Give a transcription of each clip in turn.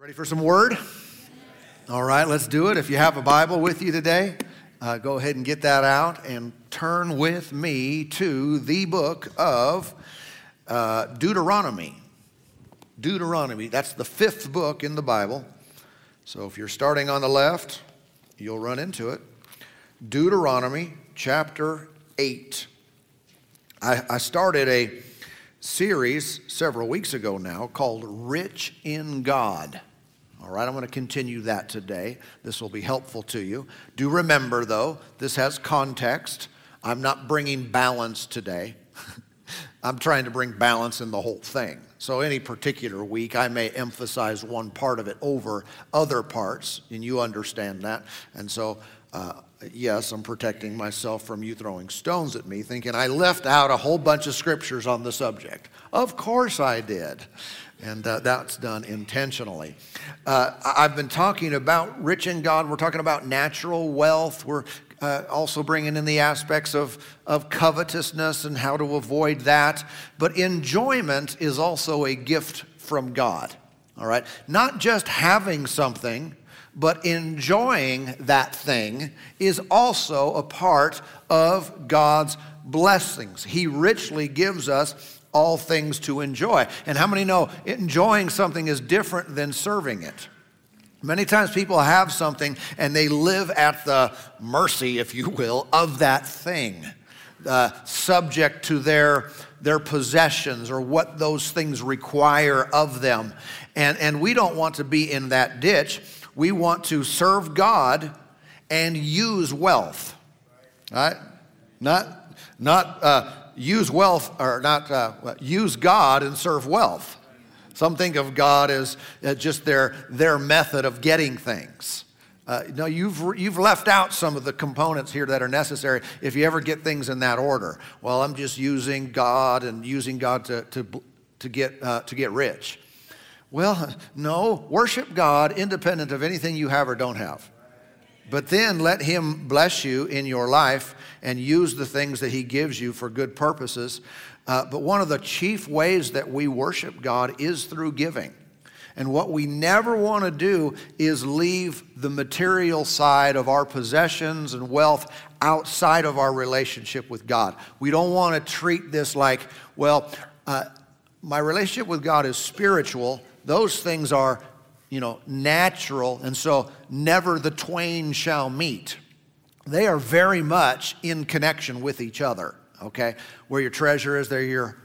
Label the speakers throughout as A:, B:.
A: Ready for some word? All right, let's do it. If you have a Bible with you today, uh, go ahead and get that out and turn with me to the book of uh, Deuteronomy. Deuteronomy, that's the fifth book in the Bible. So if you're starting on the left, you'll run into it. Deuteronomy chapter 8. I, I started a series several weeks ago now called Rich in God. All right, I'm going to continue that today. This will be helpful to you. Do remember, though, this has context. I'm not bringing balance today. I'm trying to bring balance in the whole thing. So, any particular week, I may emphasize one part of it over other parts, and you understand that. And so, uh, yes, I'm protecting myself from you throwing stones at me, thinking I left out a whole bunch of scriptures on the subject. Of course I did and uh, that's done intentionally. Uh, I've been talking about rich in God. We're talking about natural wealth. We're uh, also bringing in the aspects of, of covetousness and how to avoid that. But enjoyment is also a gift from God, all right? Not just having something, but enjoying that thing is also a part of God's blessings. He richly gives us all things to enjoy. And how many know enjoying something is different than serving it? Many times people have something and they live at the mercy, if you will, of that thing, uh, subject to their, their possessions or what those things require of them. And, and we don't want to be in that ditch. We want to serve God and use wealth. Right? Not, not uh, use wealth, or not uh, use God and serve wealth. Some think of God as just their, their method of getting things. Uh, no, you've, you've left out some of the components here that are necessary if you ever get things in that order. Well, I'm just using God and using God to, to, to, get, uh, to get rich. Well, no, worship God independent of anything you have or don't have. But then let Him bless you in your life and use the things that He gives you for good purposes. Uh, but one of the chief ways that we worship God is through giving. And what we never want to do is leave the material side of our possessions and wealth outside of our relationship with God. We don't want to treat this like, well, uh, my relationship with God is spiritual. Those things are you know, natural, and so never the twain shall meet. They are very much in connection with each other, okay? Where your treasure is, there your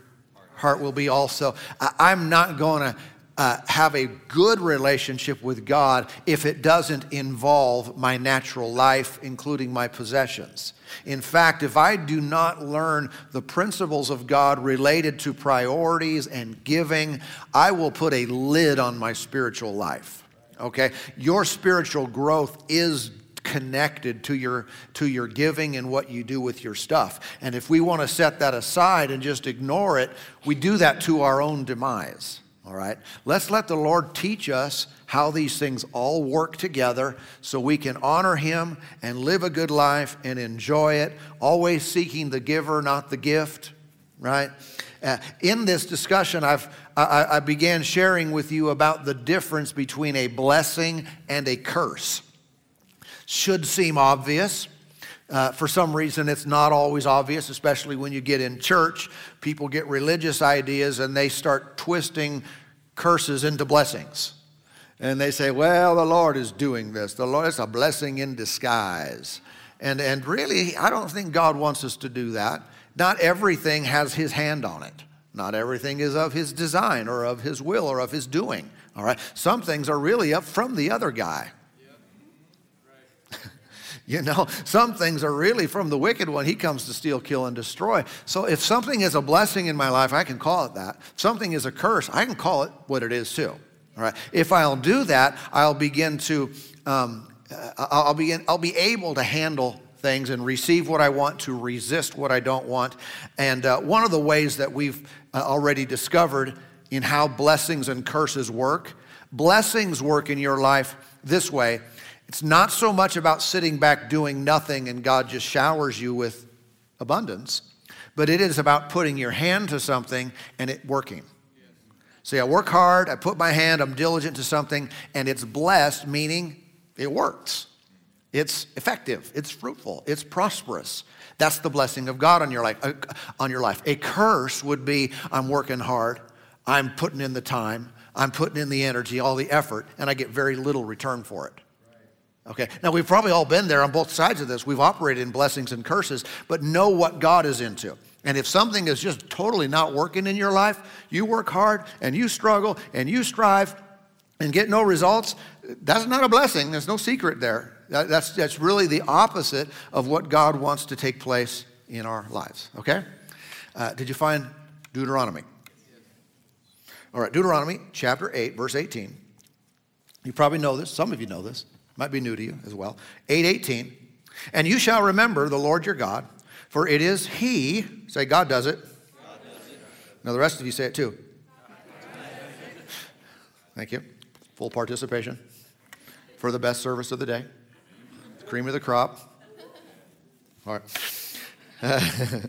A: heart will be also. I'm not going to uh, have a good relationship with God if it doesn't involve my natural life, including my possessions. In fact, if I do not learn the principles of God related to priorities and giving, I will put a lid on my spiritual life. Okay? Your spiritual growth is connected to your to your giving and what you do with your stuff. And if we want to set that aside and just ignore it, we do that to our own demise. All right? Let's let the Lord teach us how these things all work together so we can honor Him and live a good life and enjoy it, always seeking the giver, not the gift, right? Uh, in this discussion, I've, I, I began sharing with you about the difference between a blessing and a curse. Should seem obvious. Uh, for some reason, it's not always obvious, especially when you get in church. People get religious ideas and they start twisting curses into blessings. And they say, well, the Lord is doing this. The Lord is a blessing in disguise. And, and really, I don't think God wants us to do that. Not everything has His hand on it. Not everything is of His design or of His will or of His doing. All right? Some things are really up from the other guy. You know, some things are really from the wicked one. He comes to steal, kill, and destroy. So if something is a blessing in my life, I can call it that. If something is a curse, I can call it what it is too. All right. If I'll do that, I'll begin to, um, I'll begin, I'll be able to handle things and receive what I want, to resist what I don't want. And uh, one of the ways that we've uh, already discovered in how blessings and curses work, blessings work in your life this way it's not so much about sitting back doing nothing and God just showers you with abundance, but it is about putting your hand to something and it working. See, I work hard, I put my hand, I'm diligent to something, and it's blessed, meaning it works. It's effective, it's fruitful, it's prosperous. That's the blessing of God on your life. Uh, on your life. A curse would be I'm working hard, I'm putting in the time, I'm putting in the energy, all the effort, and I get very little return for it. Okay, now we've probably all been there on both sides of this. We've operated in blessings and curses, but know what God is into. And if something is just totally not working in your life, you work hard and you struggle and you strive and get no results, that's not a blessing. There's no secret there. That's, that's really the opposite of what God wants to take place in our lives. Okay? Uh, did you find Deuteronomy? All right, Deuteronomy chapter 8, verse 18. You probably know this. Some of you know this. Might be new to you as well. 818. And you shall remember the Lord your God, for it is He, say, God does it. God does it. Now, the rest of you say it too. Thank you. Full participation for the best service of the day. The Cream of the crop. All right.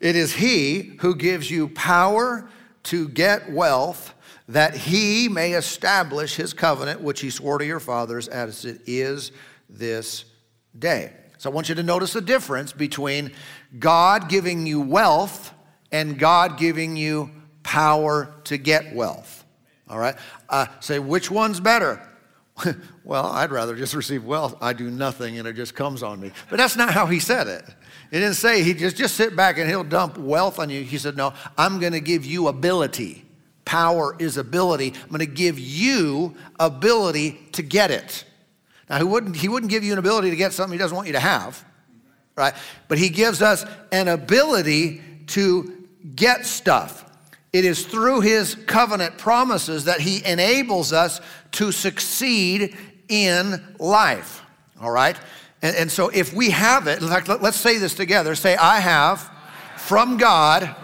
A: it is He who gives you power to get wealth that he may establish his covenant, which he swore to your fathers as it is this day. So I want you to notice the difference between God giving you wealth and God giving you power to get wealth. All right? Uh, say, which one's better? well, I'd rather just receive wealth. I do nothing and it just comes on me. But that's not how he said it. He didn't say he just, just sit back and he'll dump wealth on you. He said, no, I'm going to give you ability. Power is ability. I'm going to give you ability to get it. Now, he wouldn't, he wouldn't give you an ability to get something he doesn't want you to have, right? But he gives us an ability to get stuff. It is through his covenant promises that he enables us to succeed in life, all right? And, and so if we have it, in fact, let, let's say this together. Say, I have from God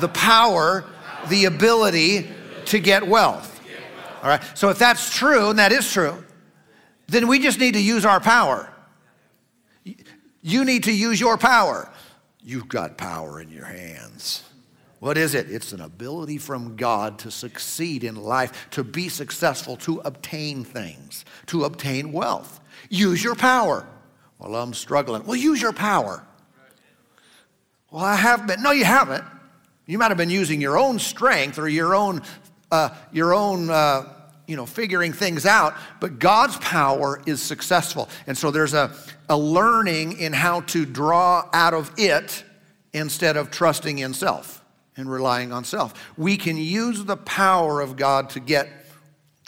A: the power the ability to get wealth. All right. So if that's true, and that is true, then we just need to use our power. You need to use your power. You've got power in your hands. What is it? It's an ability from God to succeed in life, to be successful, to obtain things, to obtain wealth. Use your power. Well, I'm struggling. Well, use your power. Well, I have been. No, you haven't. You might have been using your own strength or your own, uh, your own, uh, you know, figuring things out, but God's power is successful. And so there's a, a learning in how to draw out of it instead of trusting in self and relying on self. We can use the power of God to get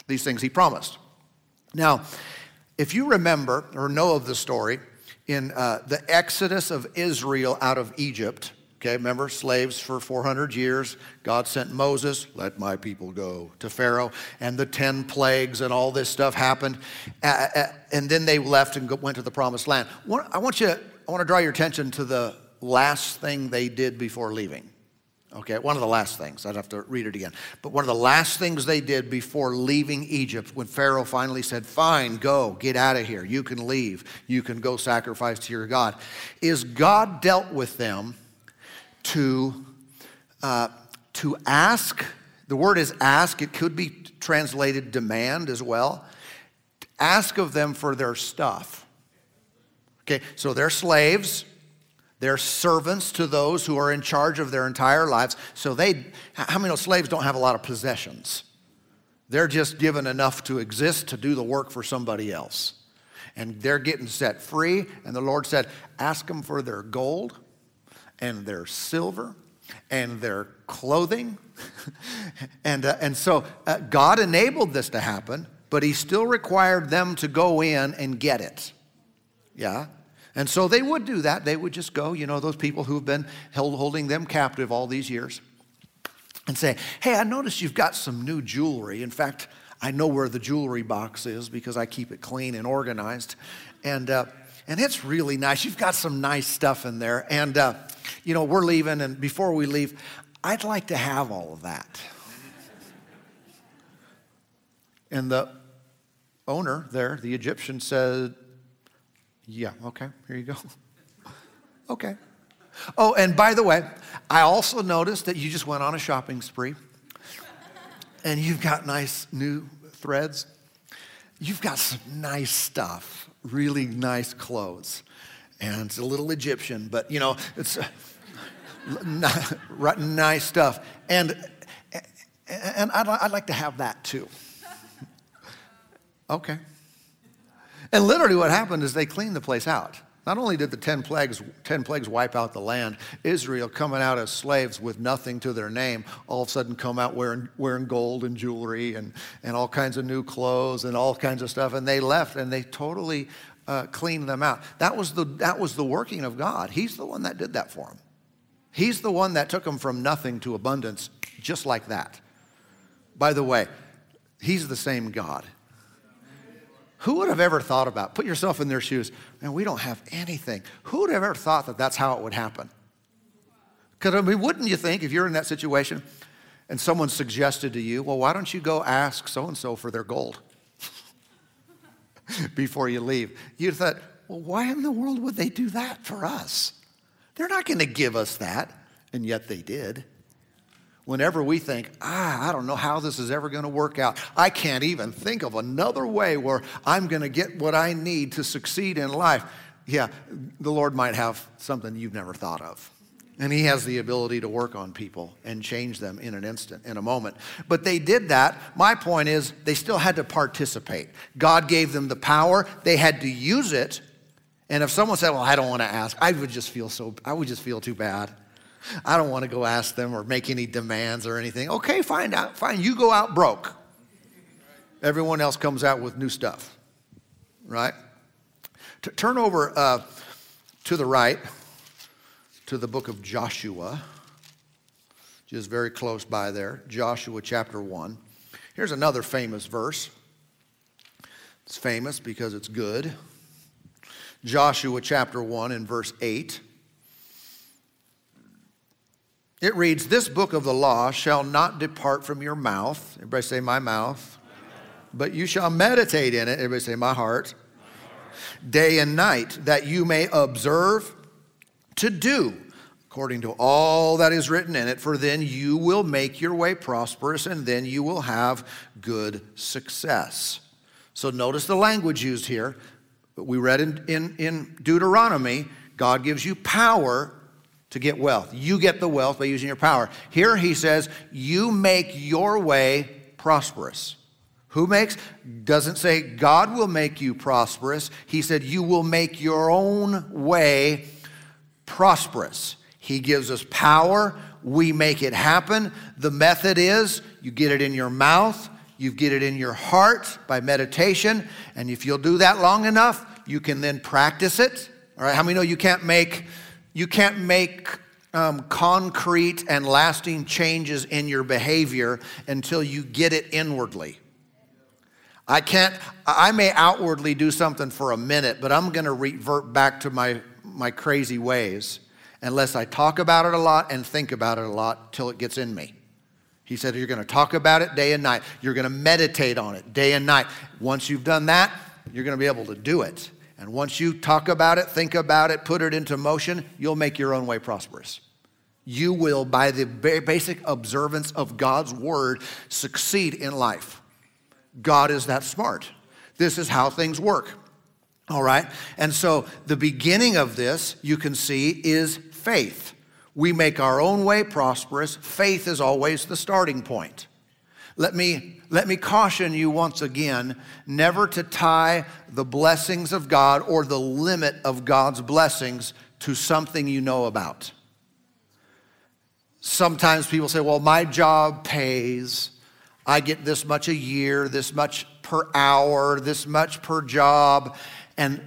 A: these things He promised. Now, if you remember or know of the story in uh, the exodus of Israel out of Egypt, Okay, remember, slaves for 400 years. God sent Moses, let my people go to Pharaoh, and the 10 plagues and all this stuff happened. and then they left and went to the promised land. I want you, I want to draw your attention to the last thing they did before leaving. Okay, one of the last things. I'd have to read it again. But one of the last things they did before leaving Egypt, when Pharaoh finally said, Fine, go, get out of here. You can leave. You can go sacrifice to your God, is God dealt with them to, uh, to ask. The word is ask, it could be translated demand as well. Ask of them for their stuff. Okay, so they're slaves. They're servants to those who are in charge of their entire lives. So they, how many slaves don't have a lot of possessions? They're just given enough to exist to do the work for somebody else. And they're getting set free. And the Lord said, ask them for their gold and their silver and their clothing. and, uh, and so uh, God enabled this to happen, but He still required them to go in and get it. Yeah? And so they would do that. They would just go, you know, those people who've been held, holding them captive all these years and say, hey, I noticed you've got some new jewelry. In fact, I know where the jewelry box is because I keep it clean and organized. And, uh, and it's really nice. You've got some nice stuff in there. And, uh, you know, we're leaving, and before we leave, I'd like to have all of that. And the owner there, the Egyptian, said, Yeah, okay, here you go. okay. Oh, and by the way, I also noticed that you just went on a shopping spree. and you've got nice new threads. You've got some nice stuff, really nice clothes. And it's a little Egyptian, but you know, it's nice stuff. And, and I'd, I'd like to have that too. Okay. And literally, what happened is they cleaned the place out. Not only did the 10 plagues, 10 plagues wipe out the land, Israel, coming out as slaves with nothing to their name, all of a sudden come out wearing, wearing gold and jewelry and, and all kinds of new clothes and all kinds of stuff. And they left and they totally uh, cleaned them out. That was, the, that was the working of God. He's the one that did that for them. He's the one that took them from nothing to abundance just like that. By the way, He's the same God. Who would have ever thought about, put yourself in their shoes, man, we don't have anything. Who would have ever thought that that's how it would happen? Because, I mean, wouldn't you think if you're in that situation and someone suggested to you, well, why don't you go ask so and so for their gold before you leave? You'd thought, well, why in the world would they do that for us? They're not going to give us that. And yet they did whenever we think, ah, I don't know how this is ever going to work out. I can't even think of another way where I'm going to get what I need to succeed in life. Yeah, the Lord might have something you've never thought of. And he has the ability to work on people and change them in an instant, in a moment. But they did that. My point is, they still had to participate. God gave them the power, they had to use it. And if someone said, Well, I don't want to ask, I would just feel so, I would just feel too bad. I don't want to go ask them or make any demands or anything. Okay, fine, fine. You go out broke. Everyone else comes out with new stuff, right? T- turn over uh, to the right to the book of Joshua, just very close by there. Joshua chapter 1. Here's another famous verse. It's famous because it's good. Joshua chapter 1 and verse 8. It reads, This book of the law shall not depart from your mouth. Everybody say, My mouth. But you shall meditate in it. Everybody say, My heart. Day and night, that you may observe to do according to all that is written in it, for then you will make your way prosperous and then you will have good success. So notice the language used here. We read in, in, in Deuteronomy God gives you power to get wealth. You get the wealth by using your power. Here he says, you make your way prosperous. Who makes? Doesn't say God will make you prosperous. He said you will make your own way prosperous. He gives us power. We make it happen. The method is you get it in your mouth, you get it in your heart by meditation, and if you'll do that long enough, you can then practice it. All right, how many know you can't make you can't make um, concrete and lasting changes in your behavior until you get it inwardly. I can't, I may outwardly do something for a minute, but I'm going to revert back to my, my crazy ways unless I talk about it a lot and think about it a lot till it gets in me. He said, You're going to talk about it day and night. You're going to meditate on it day and night. Once you've done that, you're going to be able to do it. And once you talk about it, think about it, put it into motion, you'll make your own way prosperous. You will, by the basic observance of God's word, succeed in life. God is that smart. This is how things work. All right? And so the beginning of this, you can see, is faith. We make our own way prosperous. Faith is always the starting point. Let me, let me caution you once again never to tie the blessings of God or the limit of God's blessings to something you know about. Sometimes people say, well, my job pays. I get this much a year, this much per hour, this much per job. And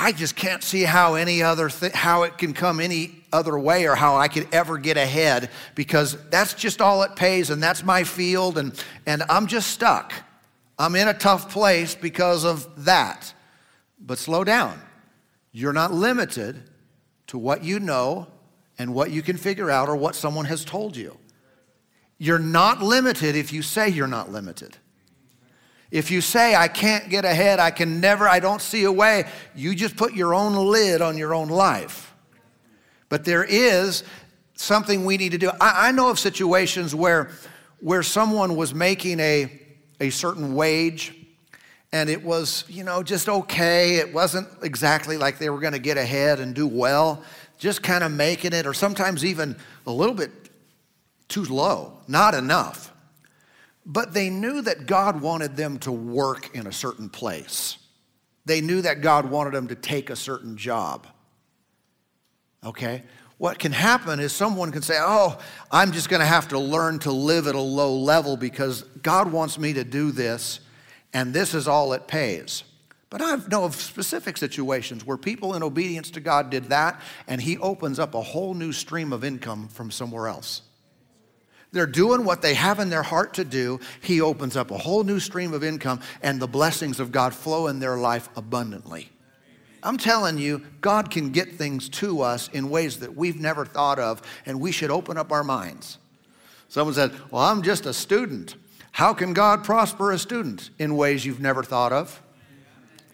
A: I just can't see how any other th- how it can come any other way or how I could ever get ahead because that's just all it pays and that's my field and, and I'm just stuck. I'm in a tough place because of that. But slow down. You're not limited to what you know and what you can figure out or what someone has told you. You're not limited if you say you're not limited. If you say, I can't get ahead, I can never, I don't see a way, you just put your own lid on your own life. But there is something we need to do. I, I know of situations where, where someone was making a, a certain wage and it was, you know, just okay. It wasn't exactly like they were going to get ahead and do well, just kind of making it, or sometimes even a little bit too low, not enough. But they knew that God wanted them to work in a certain place. They knew that God wanted them to take a certain job. Okay? What can happen is someone can say, Oh, I'm just going to have to learn to live at a low level because God wants me to do this, and this is all it pays. But I know of specific situations where people in obedience to God did that, and He opens up a whole new stream of income from somewhere else. They're doing what they have in their heart to do. He opens up a whole new stream of income, and the blessings of God flow in their life abundantly. I'm telling you, God can get things to us in ways that we've never thought of, and we should open up our minds. Someone said, Well, I'm just a student. How can God prosper a student? In ways you've never thought of.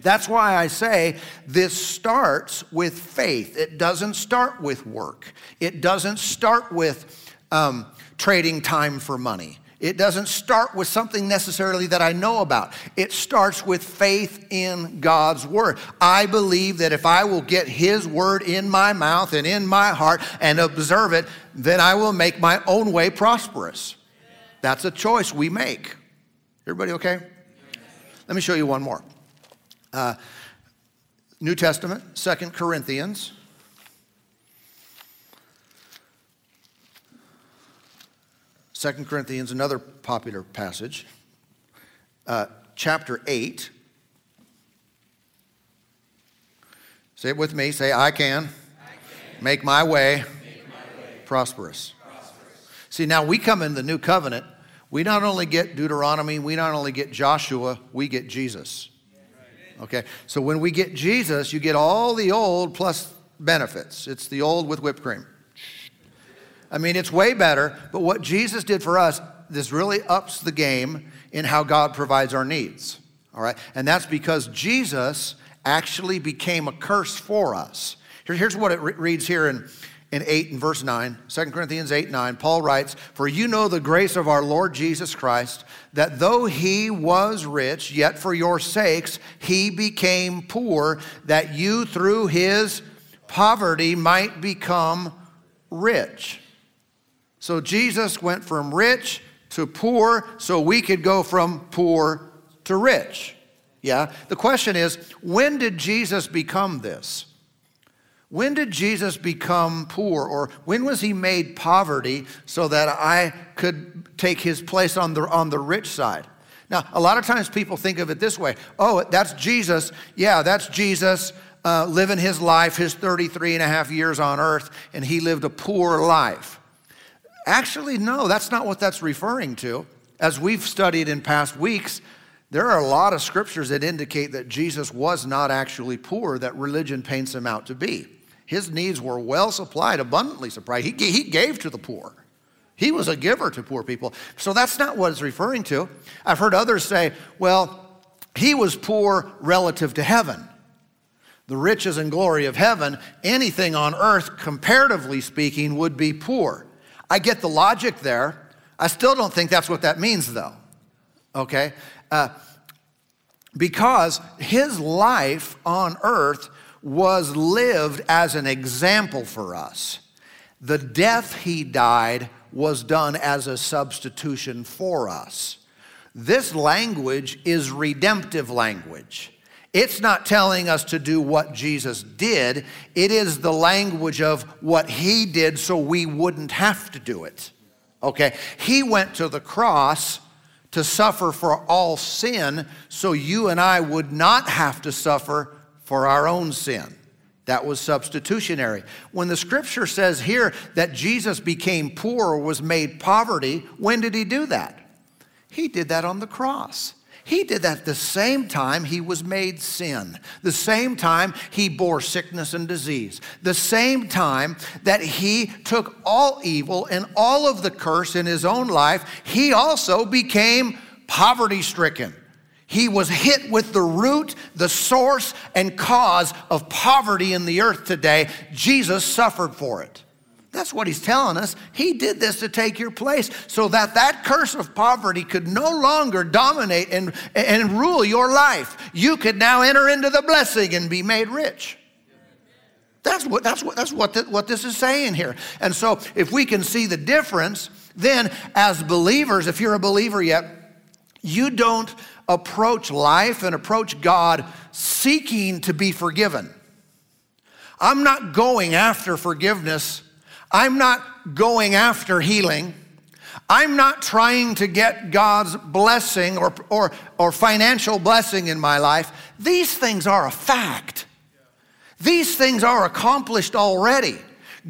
A: That's why I say this starts with faith. It doesn't start with work, it doesn't start with um, trading time for money. It doesn't start with something necessarily that I know about. It starts with faith in God's word. I believe that if I will get his word in my mouth and in my heart and observe it, then I will make my own way prosperous. That's a choice we make. Everybody okay? Let me show you one more. Uh, New Testament, Second Corinthians. Second Corinthians, another popular passage, uh, chapter 8. Say it with me. Say, I can, I can. Make, my way, make my way prosperous. prosperous. See, now we come in the new covenant. We not only get Deuteronomy, we not only get Joshua, we get Jesus. Okay, so when we get Jesus, you get all the old plus benefits. It's the old with whipped cream. I mean, it's way better, but what Jesus did for us, this really ups the game in how God provides our needs. All right? And that's because Jesus actually became a curse for us. here's what it re- reads here in, in 8 and verse 9, 2 Corinthians 8 9. Paul writes, For you know the grace of our Lord Jesus Christ, that though he was rich, yet for your sakes he became poor, that you through his poverty might become rich. So Jesus went from rich to poor so we could go from poor to rich. Yeah? The question is when did Jesus become this? When did Jesus become poor, or when was he made poverty so that I could take his place on the, on the rich side? Now, a lot of times people think of it this way oh, that's Jesus. Yeah, that's Jesus uh, living his life, his 33 and a half years on earth, and he lived a poor life. Actually, no, that's not what that's referring to. As we've studied in past weeks, there are a lot of scriptures that indicate that Jesus was not actually poor, that religion paints him out to be. His needs were well supplied, abundantly supplied. He, he gave to the poor. He was a giver to poor people. So that's not what it's referring to. I've heard others say, well, he was poor relative to heaven. The riches and glory of heaven, anything on earth, comparatively speaking, would be poor. I get the logic there. I still don't think that's what that means, though. Okay? Uh, because his life on earth was lived as an example for us. The death he died was done as a substitution for us. This language is redemptive language. It's not telling us to do what Jesus did, it is the language of what he did so we wouldn't have to do it. Okay? He went to the cross to suffer for all sin so you and I would not have to suffer for our own sin. That was substitutionary. When the scripture says here that Jesus became poor or was made poverty, when did he do that? He did that on the cross. He did that the same time he was made sin, the same time he bore sickness and disease, the same time that he took all evil and all of the curse in his own life, he also became poverty stricken. He was hit with the root, the source, and cause of poverty in the earth today. Jesus suffered for it. That's what he's telling us. He did this to take your place so that that curse of poverty could no longer dominate and, and rule your life. You could now enter into the blessing and be made rich. That's what, that's what, that's what, the, what this is saying here. And so, if we can see the difference, then as believers, if you're a believer yet, you don't approach life and approach God seeking to be forgiven. I'm not going after forgiveness. I'm not going after healing. I'm not trying to get God's blessing or, or, or financial blessing in my life. These things are a fact. These things are accomplished already.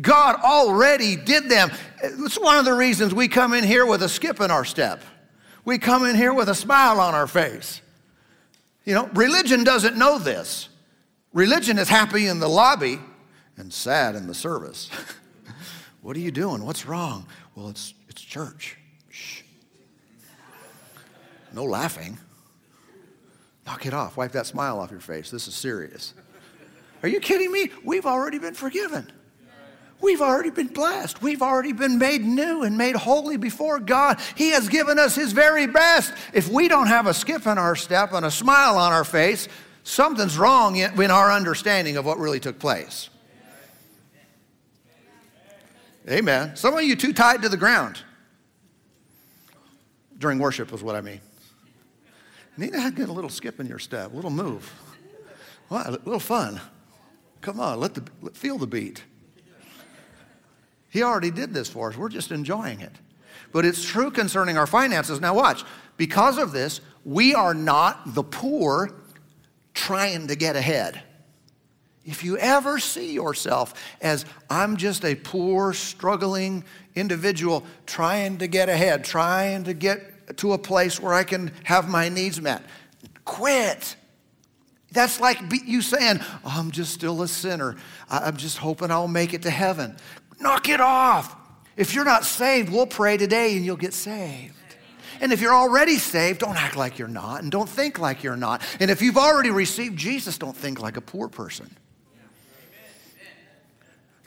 A: God already did them. It's one of the reasons we come in here with a skip in our step. We come in here with a smile on our face. You know, religion doesn't know this. Religion is happy in the lobby and sad in the service. what are you doing? What's wrong? Well, it's, it's church. Shh. No laughing. Knock it off. Wipe that smile off your face. This is serious. Are you kidding me? We've already been forgiven. We've already been blessed. We've already been made new and made holy before God. He has given us His very best. If we don't have a skip in our step and a smile on our face, something's wrong in our understanding of what really took place. Amen. Some of you too tied to the ground during worship, is what I mean. Need to get a little skip in your step, a little move. A little fun. Come on, let the feel the beat. He already did this for us. We're just enjoying it. But it's true concerning our finances. Now watch. Because of this, we are not the poor trying to get ahead. If you ever see yourself as I'm just a poor, struggling individual trying to get ahead, trying to get to a place where I can have my needs met, quit. That's like you saying, oh, I'm just still a sinner. I'm just hoping I'll make it to heaven. Knock it off. If you're not saved, we'll pray today and you'll get saved. And if you're already saved, don't act like you're not and don't think like you're not. And if you've already received Jesus, don't think like a poor person.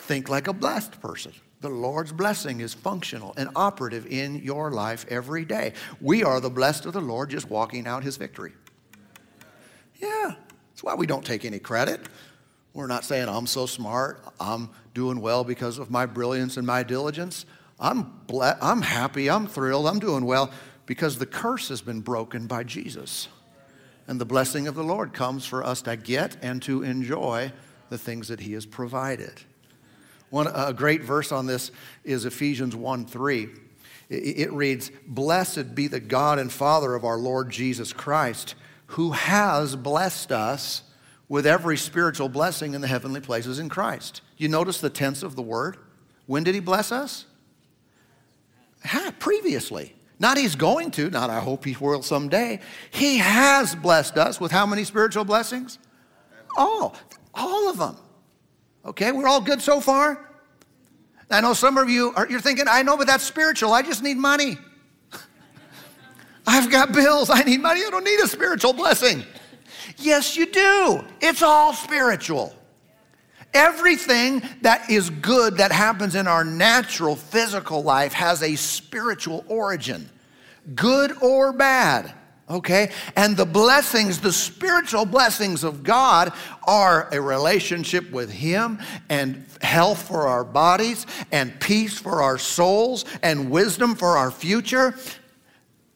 A: Think like a blessed person. The Lord's blessing is functional and operative in your life every day. We are the blessed of the Lord just walking out his victory. Yeah. That's why we don't take any credit. We're not saying, I'm so smart, I'm doing well because of my brilliance and my diligence. I'm, ble- I'm happy, I'm thrilled, I'm doing well because the curse has been broken by Jesus. And the blessing of the Lord comes for us to get and to enjoy the things that He has provided. One, a great verse on this is Ephesians 1 3. It reads, Blessed be the God and Father of our Lord Jesus Christ who has blessed us with every spiritual blessing in the heavenly places in Christ. You notice the tense of the word? When did he bless us? Ha, previously. Not he's going to, not I hope he will someday. He has blessed us with how many spiritual blessings? All, all of them. Okay, we're all good so far? I know some of you are you're thinking, I know, but that's spiritual. I just need money. I've got bills. I need money. I don't need a spiritual blessing. Yes, you do. It's all spiritual. Everything that is good that happens in our natural physical life has a spiritual origin, good or bad. Okay? And the blessings, the spiritual blessings of God are a relationship with Him and health for our bodies and peace for our souls and wisdom for our future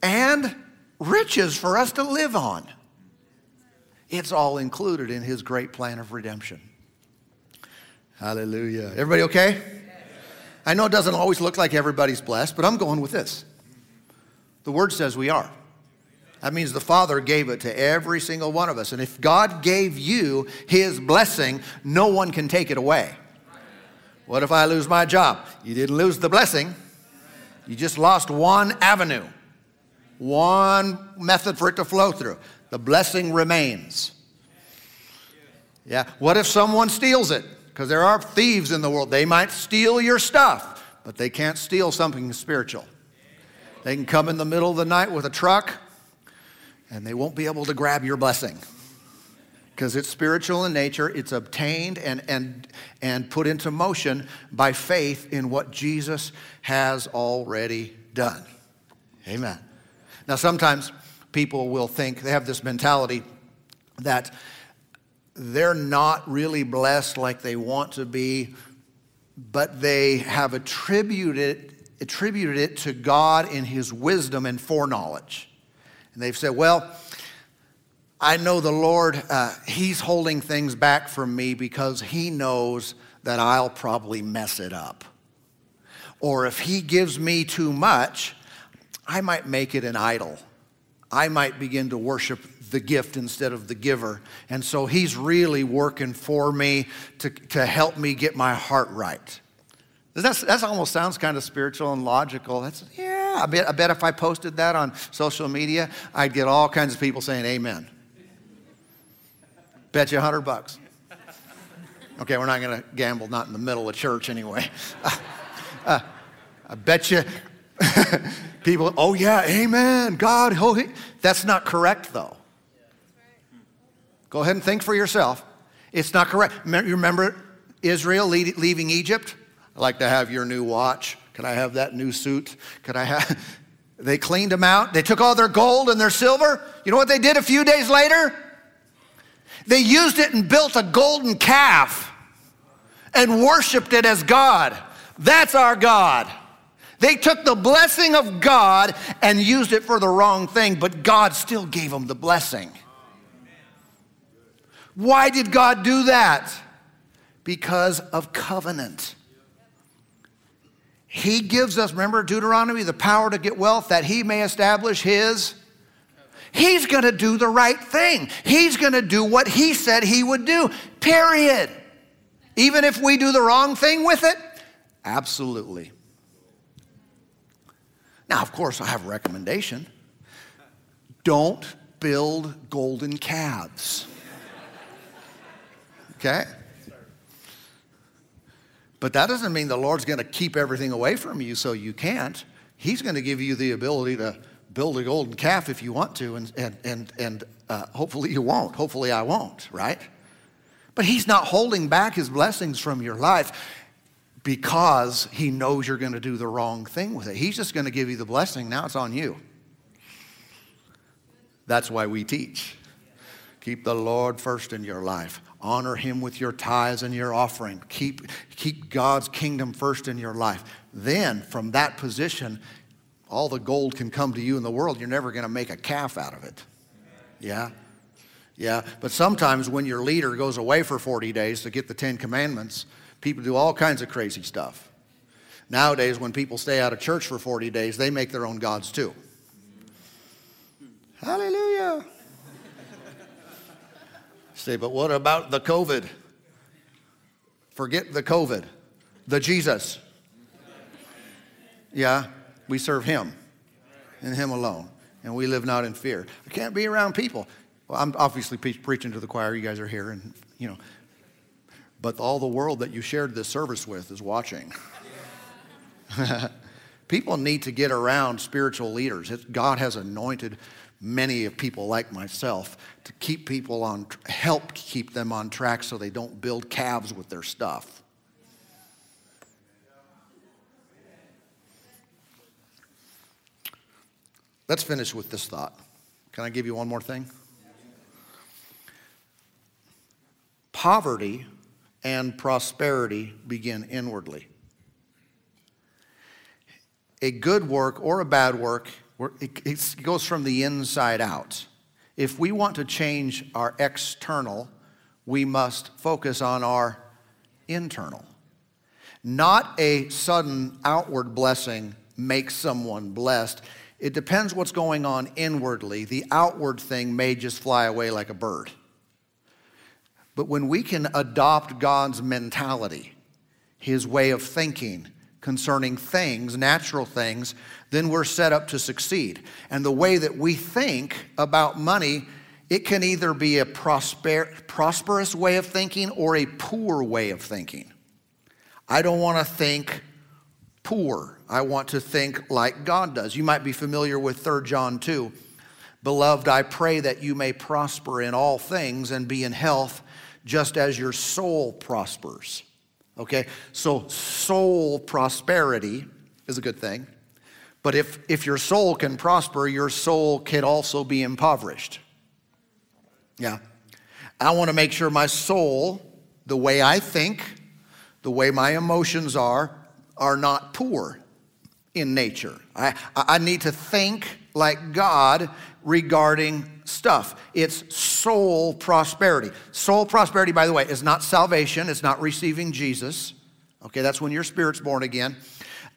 A: and riches for us to live on. It's all included in his great plan of redemption. Hallelujah. Everybody okay? I know it doesn't always look like everybody's blessed, but I'm going with this. The word says we are. That means the Father gave it to every single one of us. And if God gave you his blessing, no one can take it away. What if I lose my job? You didn't lose the blessing, you just lost one avenue one method for it to flow through. The blessing remains. Yeah. What if someone steals it? Because there are thieves in the world. They might steal your stuff, but they can't steal something spiritual. They can come in the middle of the night with a truck and they won't be able to grab your blessing. because it's spiritual in nature. It's obtained and, and, and put into motion by faith in what Jesus has already done. Amen. Now, sometimes people will think, they have this mentality that they're not really blessed like they want to be, but they have attributed, attributed it to God in His wisdom and foreknowledge. And they've said, well, I know the Lord, uh, He's holding things back from me because He knows that I'll probably mess it up. Or if He gives me too much, I might make it an idol. I might begin to worship the gift instead of the giver. And so He's really working for me to, to help me get my heart right. That's, that almost sounds kind of spiritual and logical. That's, yeah, I bet, I bet if I posted that on social media, I'd get all kinds of people saying amen. Bet you a hundred bucks. Okay, we're not going to gamble, not in the middle of church anyway. Uh, uh, I bet you people, oh yeah, amen, God, oh, that's not correct though. Go ahead and think for yourself. It's not correct. You remember Israel leaving Egypt? I'd like to have your new watch. Could I have that new suit? Could I have? They cleaned them out. They took all their gold and their silver. You know what they did a few days later? They used it and built a golden calf and worshiped it as God. That's our God. They took the blessing of God and used it for the wrong thing, but God still gave them the blessing. Why did God do that? Because of covenant. He gives us, remember Deuteronomy, the power to get wealth that he may establish his He's going to do the right thing. He's going to do what he said he would do, period. Even if we do the wrong thing with it? Absolutely. Now, of course, I have a recommendation. Don't build golden calves. Okay? But that doesn't mean the Lord's going to keep everything away from you so you can't. He's going to give you the ability to build a golden calf if you want to, and, and, and, and uh, hopefully you won't. Hopefully I won't, right? But He's not holding back His blessings from your life because He knows you're going to do the wrong thing with it. He's just going to give you the blessing. Now it's on you. That's why we teach. Keep the Lord first in your life. Honor him with your tithes and your offering. Keep, keep God's kingdom first in your life. Then, from that position, all the gold can come to you in the world, you're never going to make a calf out of it. Yeah? Yeah. But sometimes when your leader goes away for 40 days to get the Ten Commandments, people do all kinds of crazy stuff. Nowadays, when people stay out of church for 40 days, they make their own gods too. Hallelujah. Say, but what about the COVID? Forget the COVID, the Jesus. Yeah. We serve Him and Him alone. And we live not in fear. I can't be around people. Well, I'm obviously pre- preaching to the choir. You guys are here, and you know. But all the world that you shared this service with is watching. people need to get around spiritual leaders. It's, God has anointed many of people like myself to keep people on, help keep them on track so they don't build calves with their stuff. Let's finish with this thought. Can I give you one more thing? Poverty and prosperity begin inwardly. A good work or a bad work, it goes from the inside out. If we want to change our external, we must focus on our internal. Not a sudden outward blessing makes someone blessed it depends what's going on inwardly. The outward thing may just fly away like a bird. But when we can adopt God's mentality, his way of thinking concerning things, natural things, then we're set up to succeed. And the way that we think about money, it can either be a prosper, prosperous way of thinking or a poor way of thinking. I don't want to think poor. I want to think like God does. You might be familiar with 3 John 2. Beloved, I pray that you may prosper in all things and be in health, just as your soul prospers. Okay, so soul prosperity is a good thing. But if, if your soul can prosper, your soul can also be impoverished. Yeah. I want to make sure my soul, the way I think, the way my emotions are, are not poor in nature. I, I need to think like God regarding stuff. It's soul prosperity. Soul prosperity, by the way, is not salvation, it's not receiving Jesus. Okay, that's when your spirit's born again.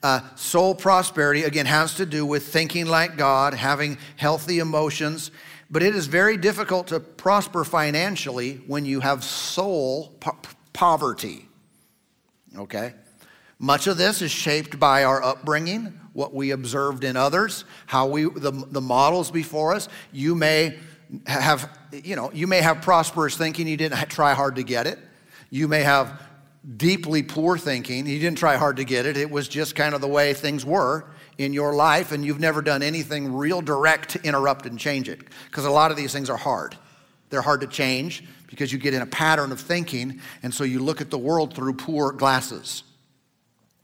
A: Uh, soul prosperity, again, has to do with thinking like God, having healthy emotions. But it is very difficult to prosper financially when you have soul po- poverty. Okay? Much of this is shaped by our upbringing, what we observed in others, how we the, the models before us. You may have, you know, you may have prosperous thinking, you didn't try hard to get it. You may have deeply poor thinking, you didn't try hard to get it. It was just kind of the way things were in your life, and you've never done anything real direct to interrupt and change it. Because a lot of these things are hard. They're hard to change because you get in a pattern of thinking, and so you look at the world through poor glasses.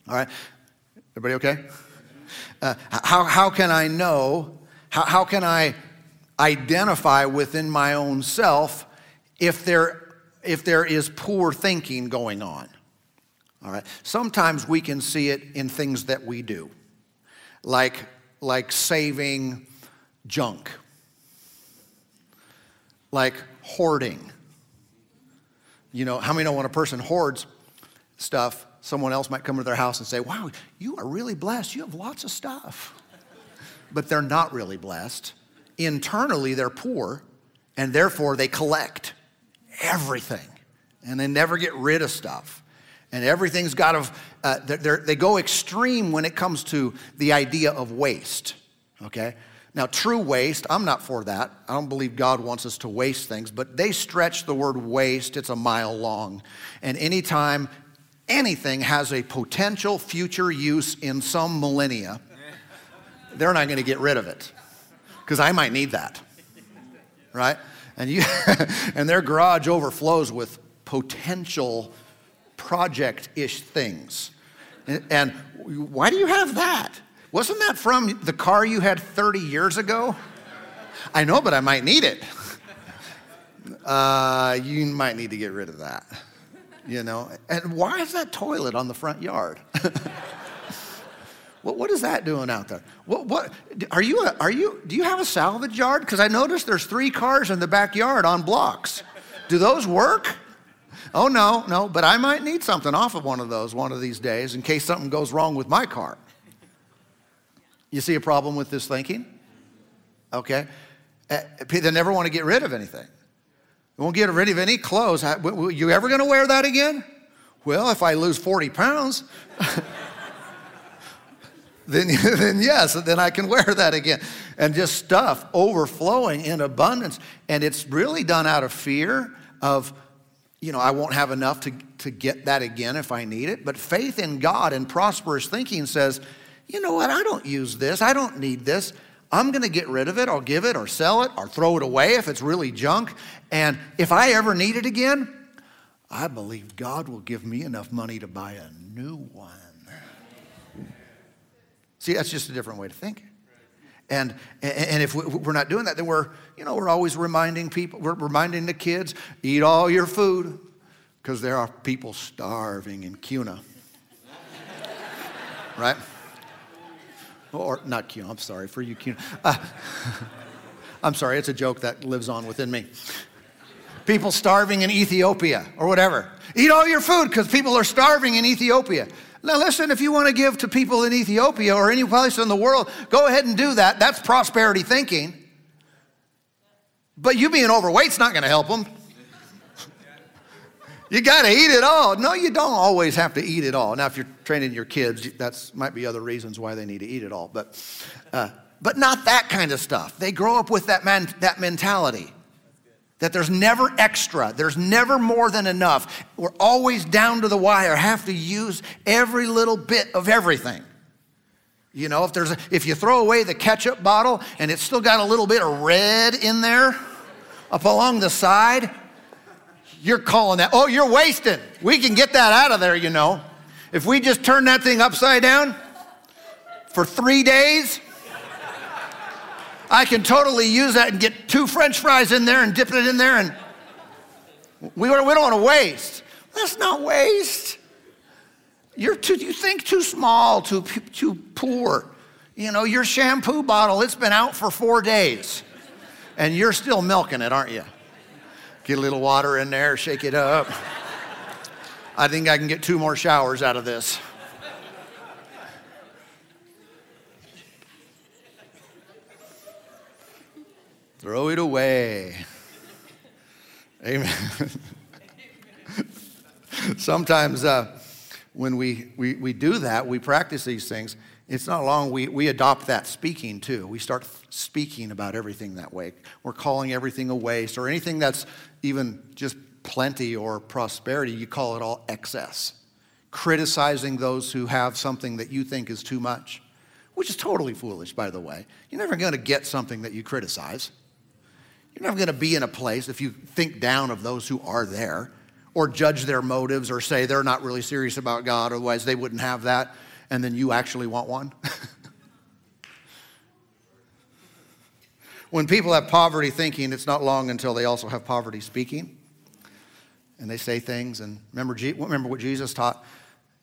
A: All right? Everybody okay? Uh, how, how can I know? How, how can I identify within my own self if there, if there is poor thinking going on? All right. Sometimes we can see it in things that we do, like, like saving junk, like hoarding. You know, how many know when a person hoards stuff, someone else might come to their house and say, Wow, you are really blessed. You have lots of stuff. But they're not really blessed. Internally, they're poor, and therefore they collect everything, and they never get rid of stuff. And everything's got to, uh, they go extreme when it comes to the idea of waste, okay? Now, true waste, I'm not for that. I don't believe God wants us to waste things, but they stretch the word waste, it's a mile long. And anytime anything has a potential future use in some millennia, they're not going to get rid of it because I might need that. Right? And you and their garage overflows with potential project-ish things. And, and why do you have that? Wasn't that from the car you had 30 years ago? I know, but I might need it. Uh, you might need to get rid of that you know. And why is that toilet on the front yard? what, what is that doing out there? What, what, are you, a, are you, do you have a salvage yard? Because I noticed there's three cars in the backyard on blocks. Do those work? Oh, no, no, but I might need something off of one of those one of these days in case something goes wrong with my car. You see a problem with this thinking? Okay. Uh, they never want to get rid of anything. Won't get rid of any clothes. You ever going to wear that again? Well, if I lose 40 pounds, then, then yes, then I can wear that again. And just stuff overflowing in abundance. And it's really done out of fear of, you know, I won't have enough to, to get that again if I need it. But faith in God and prosperous thinking says, you know what, I don't use this, I don't need this. I'm going to get rid of it, I'll give it or sell it or throw it away if it's really junk. And if I ever need it again, I believe God will give me enough money to buy a new one. See, that's just a different way to think. And, and if we're not doing that, then we're, you know, we're always reminding people, we're reminding the kids, eat all your food, because there are people starving in Kuna. right? Or not Q, I'm sorry, for you Q. Uh, I'm sorry, it's a joke that lives on within me. People starving in Ethiopia or whatever. Eat all your food because people are starving in Ethiopia. Now, listen, if you want to give to people in Ethiopia or any place in the world, go ahead and do that. That's prosperity thinking. But you being overweight's not going to help them. You got to eat it all. No, you don't always have to eat it all. Now, if you're training your kids, that might be other reasons why they need to eat it all. But, uh, but not that kind of stuff. They grow up with that, man, that mentality that there's never extra, there's never more than enough. We're always down to the wire, have to use every little bit of everything. You know, if, there's a, if you throw away the ketchup bottle and it's still got a little bit of red in there up along the side, you're calling that, oh, you're wasting. We can get that out of there, you know. If we just turn that thing upside down for three days, I can totally use that and get two french fries in there and dip it in there and we, we don't want to waste. Let's not waste. You're too, you think too small, too, too poor. You know, your shampoo bottle, it's been out for four days and you're still milking it, aren't you? Get a little water in there, shake it up. I think I can get two more showers out of this. Throw it away. Amen. Sometimes uh, when we, we, we do that, we practice these things, it's not long we, we adopt that speaking too. We start speaking about everything that way. We're calling everything a waste or anything that's even just plenty or prosperity, you call it all excess. Criticizing those who have something that you think is too much, which is totally foolish, by the way. You're never going to get something that you criticize. You're never going to be in a place if you think down of those who are there or judge their motives or say they're not really serious about God, otherwise they wouldn't have that, and then you actually want one. when people have poverty thinking, it's not long until they also have poverty speaking. And they say things. And remember, remember what Jesus taught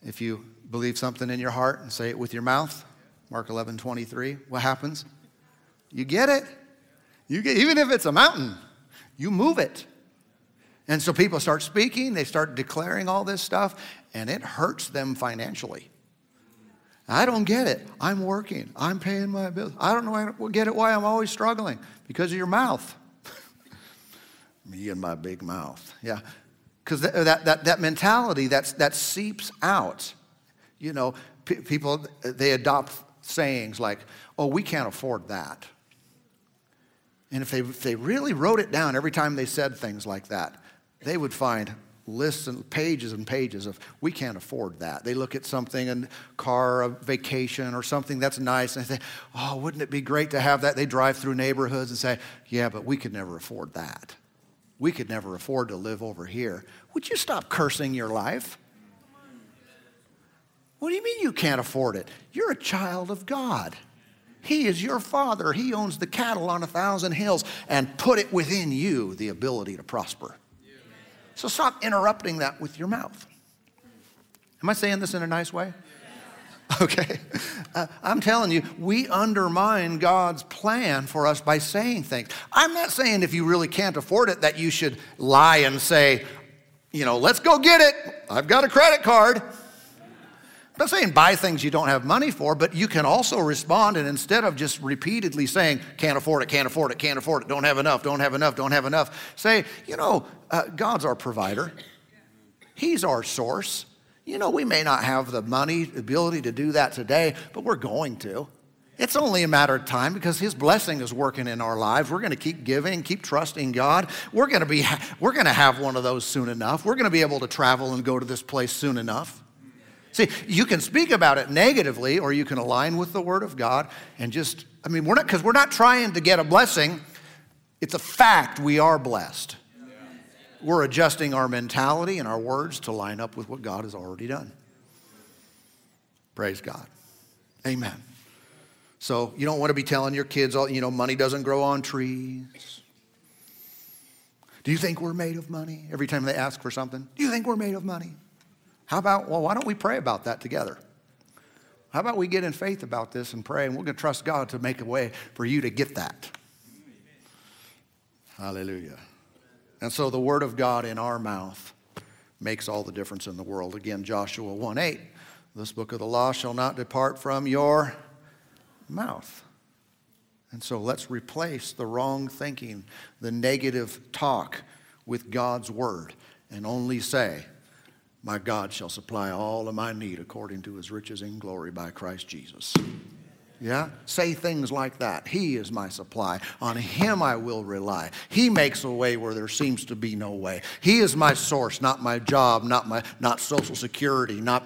A: if you believe something in your heart and say it with your mouth, Mark 11 23, what happens? You get it. You get, even if it's a mountain, you move it. And so people start speaking, they start declaring all this stuff, and it hurts them financially. I don't get it. I'm working. I'm paying my bills. I don't know. I don't get it why I'm always struggling because of your mouth. Me and my big mouth. Yeah, because that, that, that, that, mentality that's, that seeps out. You know, p- people they adopt sayings like, "Oh, we can't afford that." And if they, if they really wrote it down every time they said things like that, they would find lists and pages and pages of we can't afford that. They look at something, a car, a vacation, or something that's nice, and they say, "Oh, wouldn't it be great to have that?" They drive through neighborhoods and say, "Yeah, but we could never afford that. We could never afford to live over here." Would you stop cursing your life? What do you mean you can't afford it? You're a child of God. He is your father. He owns the cattle on a thousand hills and put it within you the ability to prosper. So stop interrupting that with your mouth. Am I saying this in a nice way? Okay. Uh, I'm telling you, we undermine God's plan for us by saying things. I'm not saying if you really can't afford it that you should lie and say, you know, let's go get it. I've got a credit card. I'm not saying buy things you don't have money for, but you can also respond and instead of just repeatedly saying, can't afford it, can't afford it, can't afford it, don't have enough, don't have enough, don't have enough, say, you know, uh, God's our provider, He's our source. You know, we may not have the money, ability to do that today, but we're going to. It's only a matter of time because His blessing is working in our lives. We're going to keep giving, keep trusting God. We're going to be, we're going to have one of those soon enough. We're going to be able to travel and go to this place soon enough. See, you can speak about it negatively or you can align with the Word of God and just, I mean, we're not, because we're not trying to get a blessing. It's a fact we are blessed. We're adjusting our mentality and our words to line up with what God has already done. Praise God. Amen. So you don't want to be telling your kids, all, you know, money doesn't grow on trees. Do you think we're made of money? Every time they ask for something, do you think we're made of money? How about, well, why don't we pray about that together? How about we get in faith about this and pray, and we're going to trust God to make a way for you to get that. Hallelujah. And so the word of God in our mouth makes all the difference in the world. Again, Joshua 1 8, this book of the law shall not depart from your mouth. And so let's replace the wrong thinking, the negative talk with God's word, and only say, my God shall supply all of my need according to his riches in glory by Christ Jesus. Yeah? Say things like that. He is my supply. On him I will rely. He makes a way where there seems to be no way. He is my source, not my job, not my not social security, not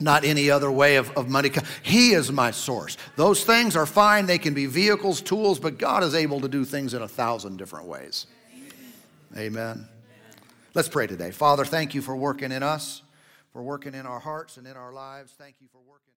A: not any other way of, of money. He is my source. Those things are fine. They can be vehicles, tools, but God is able to do things in a thousand different ways. Amen. Let's pray today. Father, thank you for working in us, for working in our hearts and in our lives. Thank you for working.